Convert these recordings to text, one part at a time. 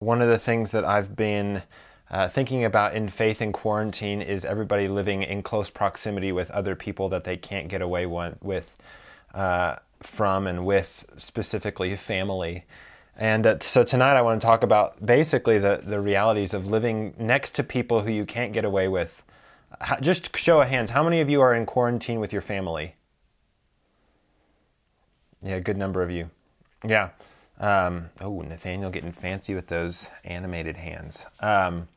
One of the things that I've been uh, thinking about in faith in quarantine is everybody living in close proximity with other people that they can't get away one, with uh, from and with specifically family. And so tonight I want to talk about basically the, the realities of living next to people who you can't get away with. How, just show of hands, how many of you are in quarantine with your family? Yeah, good number of you. Yeah. Um, oh, Nathaniel getting fancy with those animated hands. Um,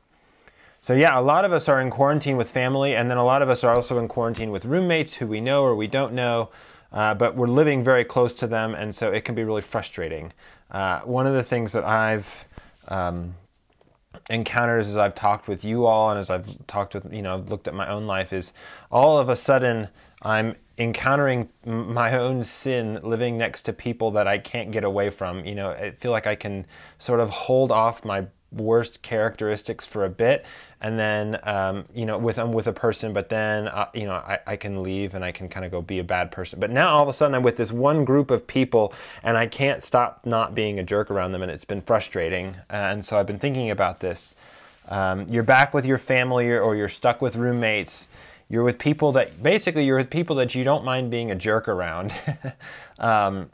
so, yeah, a lot of us are in quarantine with family, and then a lot of us are also in quarantine with roommates who we know or we don't know, uh, but we're living very close to them, and so it can be really frustrating. Uh, one of the things that I've um, encountered as I've talked with you all and as I've talked with, you know, looked at my own life is all of a sudden I'm encountering my own sin living next to people that I can't get away from. You know, I feel like I can sort of hold off my worst characteristics for a bit and then um, you know with I'm with a person but then uh, you know I, I can leave and I can kind of go be a bad person. But now all of a sudden I'm with this one group of people and I can't stop not being a jerk around them and it's been frustrating. And so I've been thinking about this. Um, you're back with your family or you're stuck with roommates you're with people that basically you're with people that you don't mind being a jerk around, um,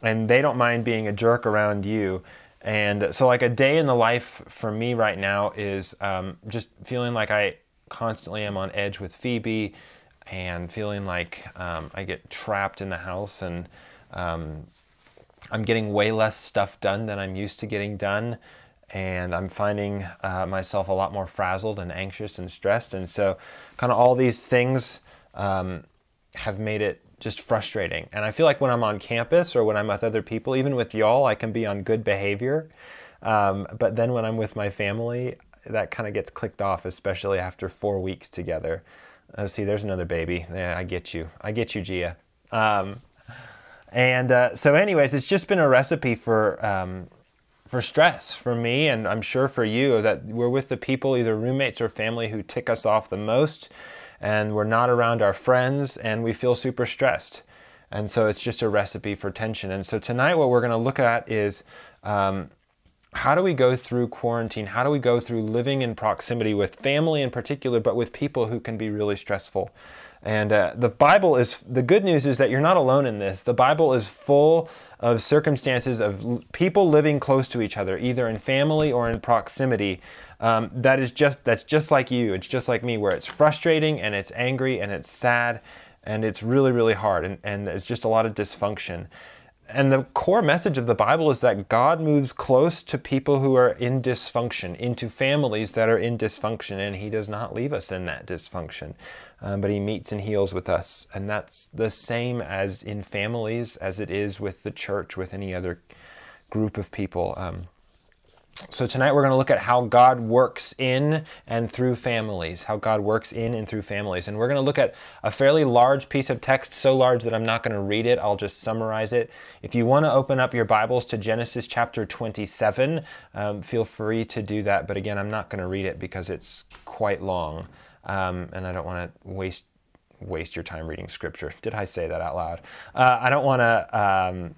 and they don't mind being a jerk around you. And so, like a day in the life for me right now is um, just feeling like I constantly am on edge with Phoebe, and feeling like um, I get trapped in the house and um, I'm getting way less stuff done than I'm used to getting done and I'm finding uh, myself a lot more frazzled and anxious and stressed. And so, kind of all these things um, have made it just frustrating. And I feel like when I'm on campus or when I'm with other people, even with y'all, I can be on good behavior. Um, but then when I'm with my family, that kind of gets clicked off, especially after four weeks together. Oh, see, there's another baby. Yeah, I get you. I get you, Gia. Um, and uh, so, anyways, it's just been a recipe for um, for stress for me and I'm sure for you that we're with the people either roommates or family who tick us off the most and we're not around our friends and we feel super stressed. And so it's just a recipe for tension. And so tonight what we're going to look at is um, how do we go through quarantine? How do we go through living in proximity with family in particular but with people who can be really stressful and uh, the Bible is the good news is that you're not alone in this. The Bible is full of circumstances of people living close to each other, either in family or in proximity. Um, that is just that's just like you. It's just like me, where it's frustrating and it's angry and it's sad and it's really really hard and, and it's just a lot of dysfunction. And the core message of the Bible is that God moves close to people who are in dysfunction, into families that are in dysfunction, and He does not leave us in that dysfunction um, but he meets and heals with us. And that's the same as in families as it is with the church, with any other group of people. Um, so tonight we're going to look at how God works in and through families, how God works in and through families. And we're going to look at a fairly large piece of text, so large that I'm not going to read it, I'll just summarize it. If you want to open up your Bibles to Genesis chapter 27, um, feel free to do that. But again, I'm not going to read it because it's quite long um, and I don't want to waste waste your time reading scripture. Did I say that out loud? Uh, I don't want to um,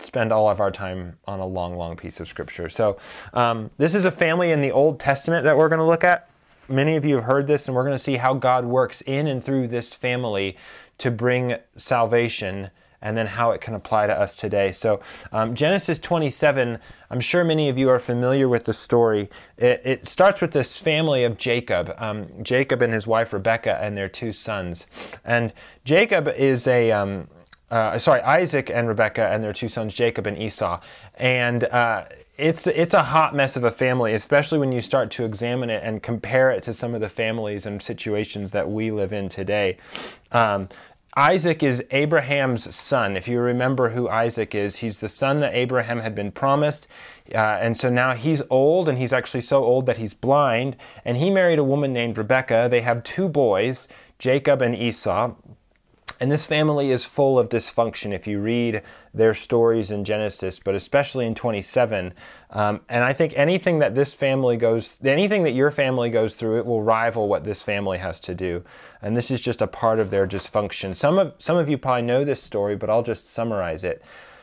spend all of our time on a long, long piece of scripture. So um, this is a family in the Old Testament that we're going to look at. Many of you have heard this, and we're going to see how God works in and through this family to bring salvation and then how it can apply to us today. So, um, Genesis 27, I'm sure many of you are familiar with the story. It, it starts with this family of Jacob, um, Jacob and his wife Rebecca, and their two sons. And Jacob is a, um, uh, sorry, Isaac and Rebecca and their two sons, Jacob and Esau. And uh, it's it's a hot mess of a family, especially when you start to examine it and compare it to some of the families and situations that we live in today. Um, Isaac is Abraham's son. If you remember who Isaac is, he's the son that Abraham had been promised. Uh, and so now he's old, and he's actually so old that he's blind. And he married a woman named Rebecca. They have two boys, Jacob and Esau. And this family is full of dysfunction if you read their stories in Genesis, but especially in 27. Um, and I think anything that this family goes, anything that your family goes through, it will rival what this family has to do. And this is just a part of their dysfunction. Some of, some of you probably know this story, but I'll just summarize it.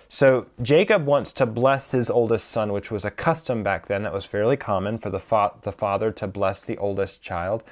So Jacob wants to bless his oldest son, which was a custom back then that was fairly common for the, fa- the father to bless the oldest child.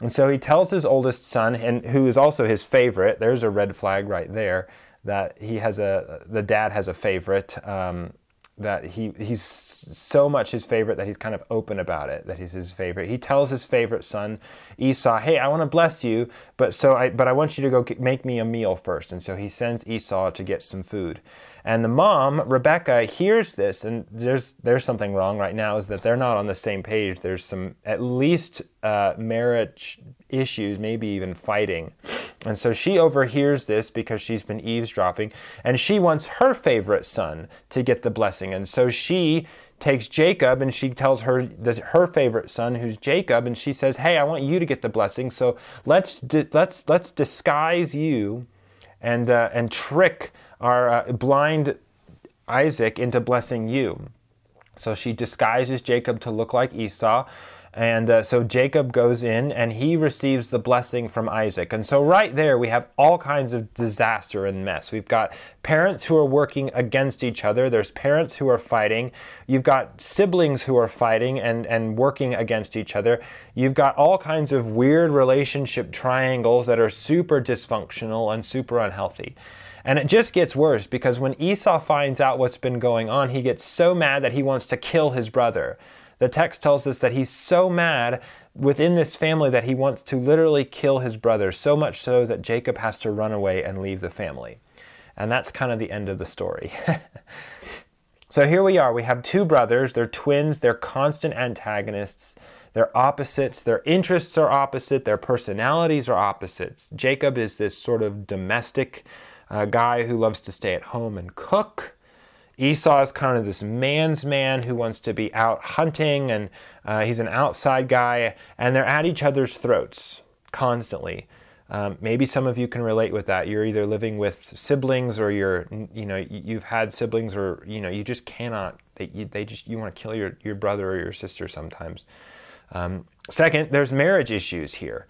And so he tells his oldest son, and who is also his favorite, there's a red flag right there, that he has a, the dad has a favorite, um, that he, he's so much his favorite that he's kind of open about it, that he's his favorite. He tells his favorite son, Esau, hey, I want to bless you, but so I, but I want you to go make me a meal first. And so he sends Esau to get some food. And the mom, Rebecca, hears this, and there's there's something wrong right now. Is that they're not on the same page? There's some at least uh, marriage issues, maybe even fighting. And so she overhears this because she's been eavesdropping, and she wants her favorite son to get the blessing. And so she takes Jacob and she tells her her favorite son, who's Jacob, and she says, "Hey, I want you to get the blessing. So let's let's let's disguise you, and uh, and trick." Are uh, blind Isaac into blessing you. So she disguises Jacob to look like Esau. And uh, so Jacob goes in and he receives the blessing from Isaac. And so, right there, we have all kinds of disaster and mess. We've got parents who are working against each other, there's parents who are fighting, you've got siblings who are fighting and, and working against each other. You've got all kinds of weird relationship triangles that are super dysfunctional and super unhealthy. And it just gets worse because when Esau finds out what's been going on, he gets so mad that he wants to kill his brother. The text tells us that he's so mad within this family that he wants to literally kill his brother, so much so that Jacob has to run away and leave the family. And that's kind of the end of the story. so here we are. We have two brothers. They're twins. They're constant antagonists. They're opposites. Their interests are opposite. Their personalities are opposites. Jacob is this sort of domestic a guy who loves to stay at home and cook. Esau is kind of this man's man who wants to be out hunting, and uh, he's an outside guy, and they're at each other's throats constantly. Um, maybe some of you can relate with that. You're either living with siblings, or you're, you know, you've had siblings, or you know, you just cannot. They, they just you want to kill your your brother or your sister sometimes. Um, second, there's marriage issues here.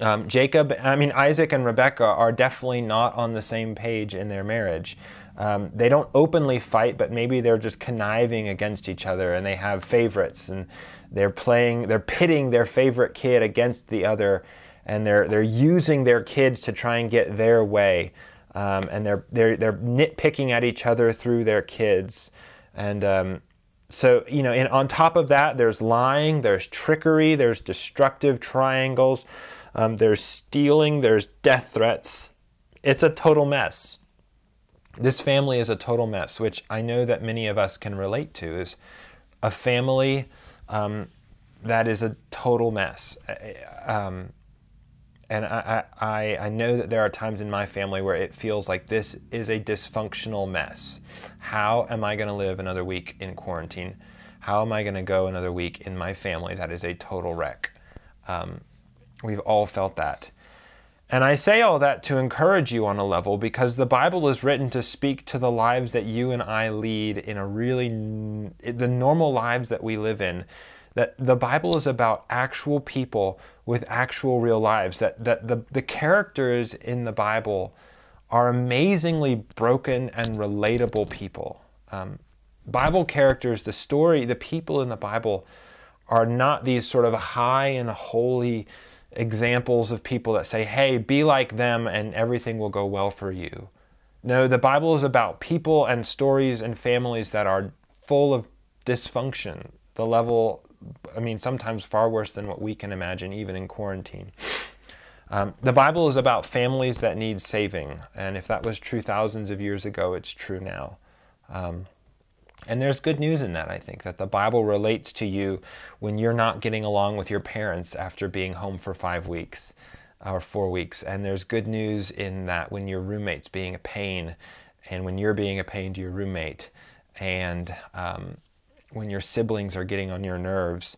Um, Jacob, I mean, Isaac and Rebecca are definitely not on the same page in their marriage. Um, they don't openly fight, but maybe they're just conniving against each other and they have favorites and they're playing, they're pitting their favorite kid against the other and they're, they're using their kids to try and get their way. Um, and they're, they're, they're nitpicking at each other through their kids. And um, so, you know, and on top of that, there's lying, there's trickery, there's destructive triangles. Um, there's stealing, there's death threats. It's a total mess. This family is a total mess, which I know that many of us can relate to. Is a family um, that is a total mess. Um, and I, I, I know that there are times in my family where it feels like this is a dysfunctional mess. How am I going to live another week in quarantine? How am I going to go another week in my family that is a total wreck? Um, We've all felt that. And I say all that to encourage you on a level because the Bible is written to speak to the lives that you and I lead in a really, the normal lives that we live in. That the Bible is about actual people with actual real lives. That, that the, the characters in the Bible are amazingly broken and relatable people. Um, Bible characters, the story, the people in the Bible are not these sort of high and holy examples of people that say, hey, be like them and everything will go well for you. No, the Bible is about people and stories and families that are full of dysfunction. The level, I mean, sometimes far worse than what we can imagine, even in quarantine. Um, the Bible is about families that need saving, and if that was true thousands of years ago, it's true now. Um, and there's good news in that, I think, that the Bible relates to you when you're not getting along with your parents after being home for five weeks or four weeks. And there's good news in that when your roommate's being a pain and when you're being a pain to your roommate and um, when your siblings are getting on your nerves,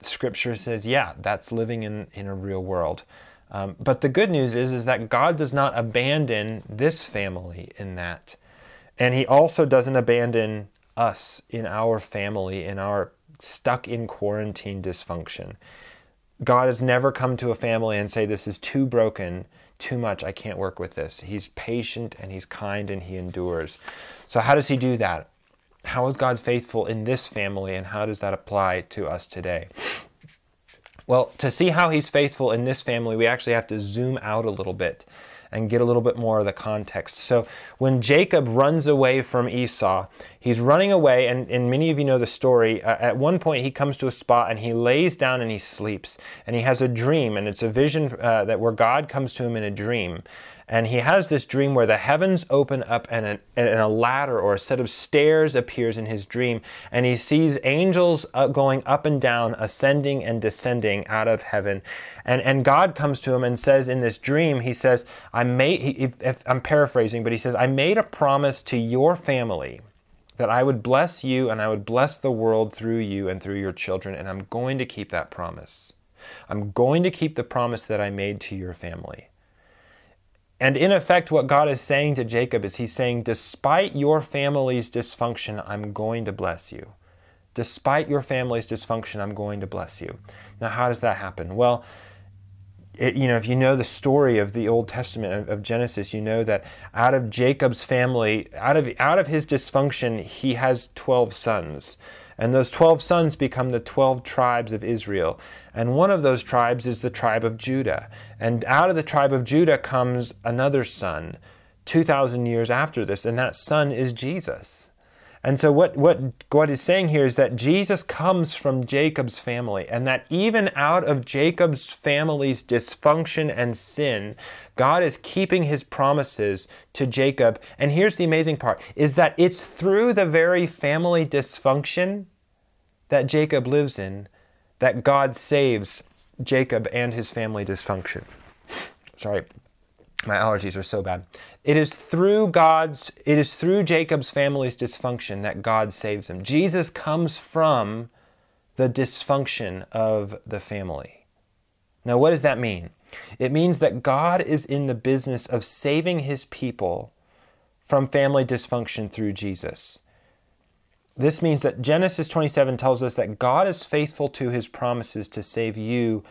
Scripture says, yeah, that's living in, in a real world. Um, but the good news is, is that God does not abandon this family in that. And he also doesn't abandon us in our family, in our stuck in quarantine dysfunction. God has never come to a family and say, This is too broken too much. I can't work with this. He's patient and he's kind and he endures. So, how does he do that? How is God faithful in this family and how does that apply to us today? Well, to see how he's faithful in this family, we actually have to zoom out a little bit and get a little bit more of the context. So when Jacob runs away from Esau, he's running away, and, and many of you know the story. Uh, at one point, he comes to a spot and he lays down and he sleeps. And he has a dream, and it's a vision uh, that where God comes to him in a dream. And he has this dream where the heavens open up and a, and a, ladder or a set of stairs appears in his dream. And he sees angels uh, going up and down, ascending and descending out of heaven. And, and God comes to him and says in this dream, he says, I made, he, if, I'm paraphrasing, but he says, I made a promise to your family that I would bless you and I would bless the world through you and through your children. And I'm going to keep that promise. I'm going to keep the promise that I made to your family. And in effect, what God is saying to Jacob is He's saying, despite your family's dysfunction, I'm going to bless you. Despite your family's dysfunction, I'm going to bless you. Now, how does that happen? Well, it, you know, if you know the story of the Old Testament of, of, Genesis, you know that out of Jacob's family, out of out of his dysfunction, he has twelve sons, and those twelve sons become the twelve tribes of Israel. And one of those tribes is the tribe of Judah. And out of the tribe of Judah comes another son 2,000 years after this, and that son is Jesus. And so, what, what God is saying here is that Jesus comes from Jacob's family, and that even out of Jacob's family's dysfunction and sin, God is keeping his promises to Jacob. And here's the amazing part is that it's through the very family dysfunction that Jacob lives in that God saves Jacob and his family dysfunction. Sorry, my allergies are so bad. It is through God's, it is through Jacob's family's dysfunction that God saves him. Jesus comes from the dysfunction of the family. Now, what does that mean? It means that God is in the business of saving his people from family dysfunction through Jesus. This means that Genesis 27 tells us that God is faithful to his promises to save you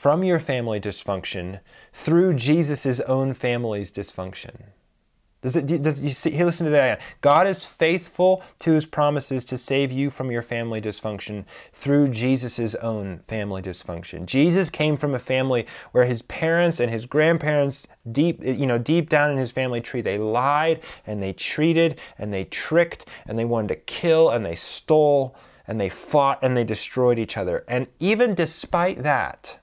from your family dysfunction through Jesus' own family's dysfunction. Does it, does you see, listen to that. God is faithful to his promises to save you from your family dysfunction through Jesus' own family dysfunction. Jesus came from a family where his parents and his grandparents, deep, you know, deep down in his family tree, they lied and they treated and they tricked and they wanted to kill and they stole and they fought and they destroyed each other. And even despite that,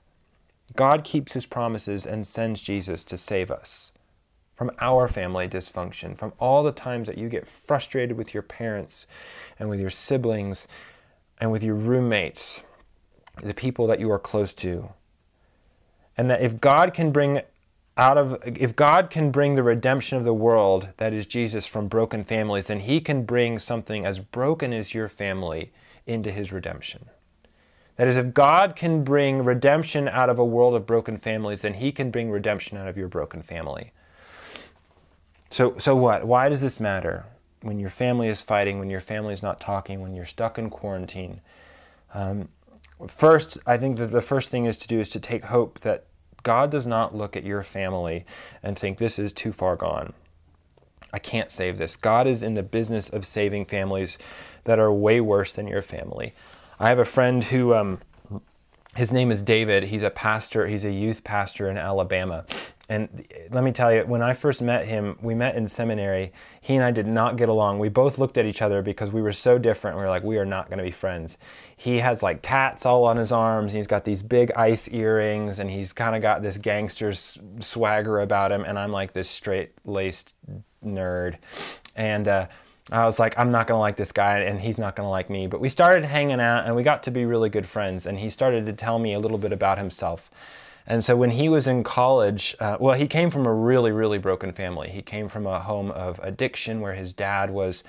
God keeps his promises and sends Jesus to save us from our family dysfunction, from all the times that you get frustrated with your parents and with your siblings and with your roommates, the people that you are close to. And that if God can bring out of if God can bring the redemption of the world, that is Jesus from broken families, then he can bring something as broken as your family into his redemption. That is, if God can bring redemption out of a world of broken families, then He can bring redemption out of your broken family. So, so what? Why does this matter? When your family is fighting, when your family is not talking, when you're stuck in quarantine. Um, first, I think that the first thing is to do is to take hope that God does not look at your family and think this is too far gone. I can't save this. God is in the business of saving families that are way worse than your family. I have a friend who, um, his name is David. He's a pastor, he's a youth pastor in Alabama. And let me tell you, when I first met him, we met in seminary. He and I did not get along. We both looked at each other because we were so different. We were like, we are not going to be friends. He has like tats all on his arms. He's got these big ice earrings, and he's kind of got this gangster swagger about him. And I'm like this straight laced nerd. And uh, I was like, I'm not going to like this guy, and he's not going to like me. But we started hanging out, and we got to be really good friends. And he started to tell me a little bit about himself. And so when he was in college, uh, well, he came from a really, really broken family. He came from a home of addiction where his dad was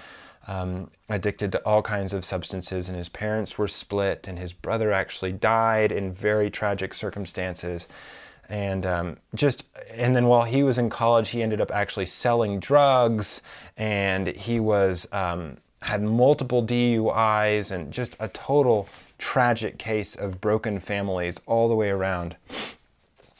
um, addicted to all kinds of substances, and his parents were split, and his brother actually died in very tragic circumstances. And um, just, and then while he was in college, he ended up actually selling drugs, and he was um, had multiple DUIs, and just a total tragic case of broken families all the way around.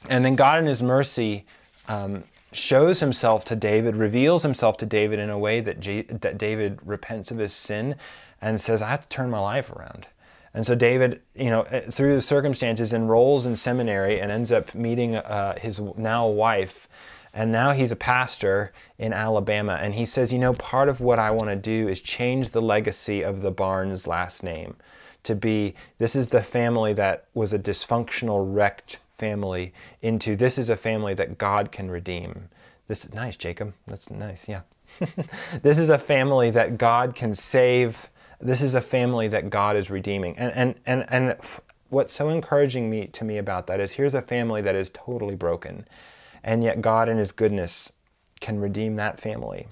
And then God, in His mercy, um, shows himself to David, reveals himself to David in a way that, that David repents of his sin and says, I have to turn my life around. And so David, you know, eh, through the circumstances, enrolls in seminary and ends up meeting uh, his now wife. And now he's a pastor in Alabama. And he says, you know, part of what I want to do is change the legacy of the Barnes last name to be this is the family that was a dysfunctional, wrecked family into this is a family that God can redeem. This is nice, Jacob. That's nice, yeah. this is a family that God can save. This is a family that God is redeeming. And and and and what's so encouraging me to me about that is here's a family that is totally broken. And yet God in his goodness can redeem that family.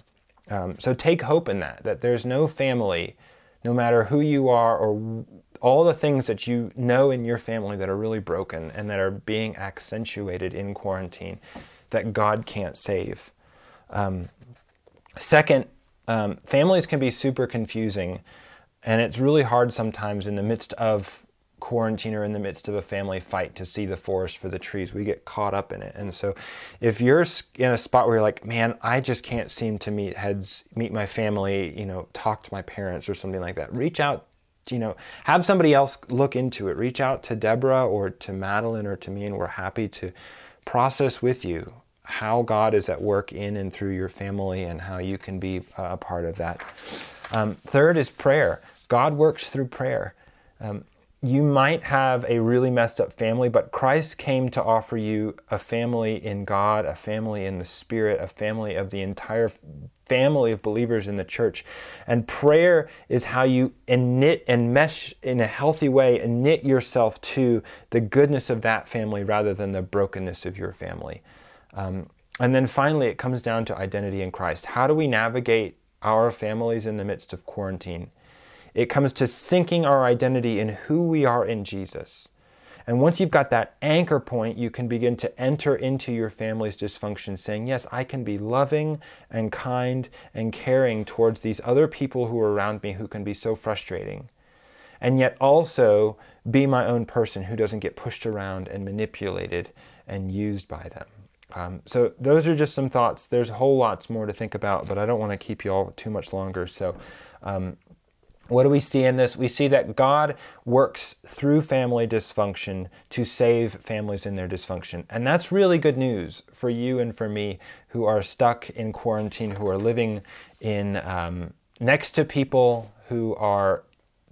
Um, so take hope in that, that there's no family, no matter who you are or all the things that you know in your family that are really broken and that are being accentuated in quarantine that God can't save. Um, second, um, families can be super confusing, and it's really hard sometimes in the midst of quarantine or in the midst of a family fight to see the forest for the trees. We get caught up in it. And so if you're in a spot where you're like, man, I just can't seem to meet heads, meet my family, you know, talk to my parents or something like that, reach out you know, have somebody else look into it. Reach out to Deborah or to Madeline or to me, and we're happy to process with you how God is at work in and through your family and how you can be a part of that. Um, third is prayer. God works through prayer. Um, you might have a really messed up family, but Christ came to offer you a family in God, a family in the Spirit, a family of the entire family of believers in the church. And prayer is how you knit and mesh in a healthy way and knit yourself to the goodness of that family rather than the brokenness of your family. Um, and then finally, it comes down to identity in Christ. How do we navigate our families in the midst of quarantine? It comes to sinking our identity in who we are in Jesus. And once you've got that anchor point, you can begin to enter into your family's dysfunction, saying, Yes, I can be loving and kind and caring towards these other people who are around me who can be so frustrating. And yet also be my own person who doesn't get pushed around and manipulated and used by them. Um, so, those are just some thoughts. There's a whole lots more to think about, but I don't want to keep you all too much longer. So, um, what do we see in this? We see that God works through family dysfunction to save families in their dysfunction. And that's really good news for you and for me who are stuck in quarantine, who are living in um, next to people who are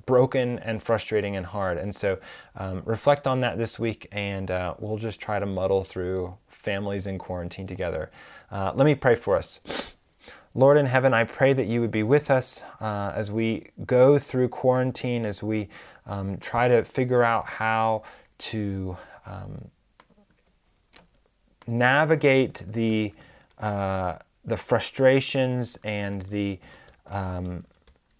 broken and frustrating and hard. And so um, reflect on that this week, and uh, we'll just try to muddle through families in quarantine together. Uh, let me pray for us. Lord in heaven, I pray that you would be with us uh, as we go through quarantine, as we um, try to figure out how to um, navigate the uh, the frustrations and the um,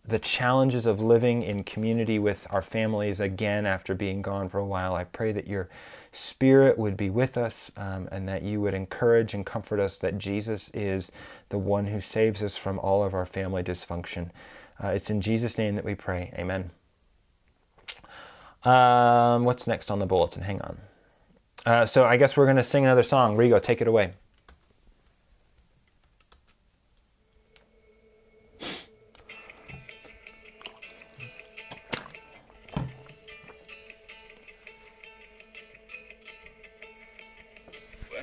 the challenges of living in community with our families again after being gone for a while. I pray that your Spirit would be with us um, and that you would encourage and comfort us that Jesus is the one who saves us from all of our family dysfunction. Uh, it's in Jesus' name that we pray. Amen. Um, what's next on the bulletin? Hang on. Uh, so I guess we're going to sing another song. Rigo, take it away.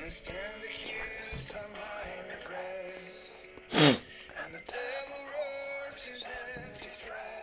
And I stand accused by my regrets. and the devil roars his empty threat.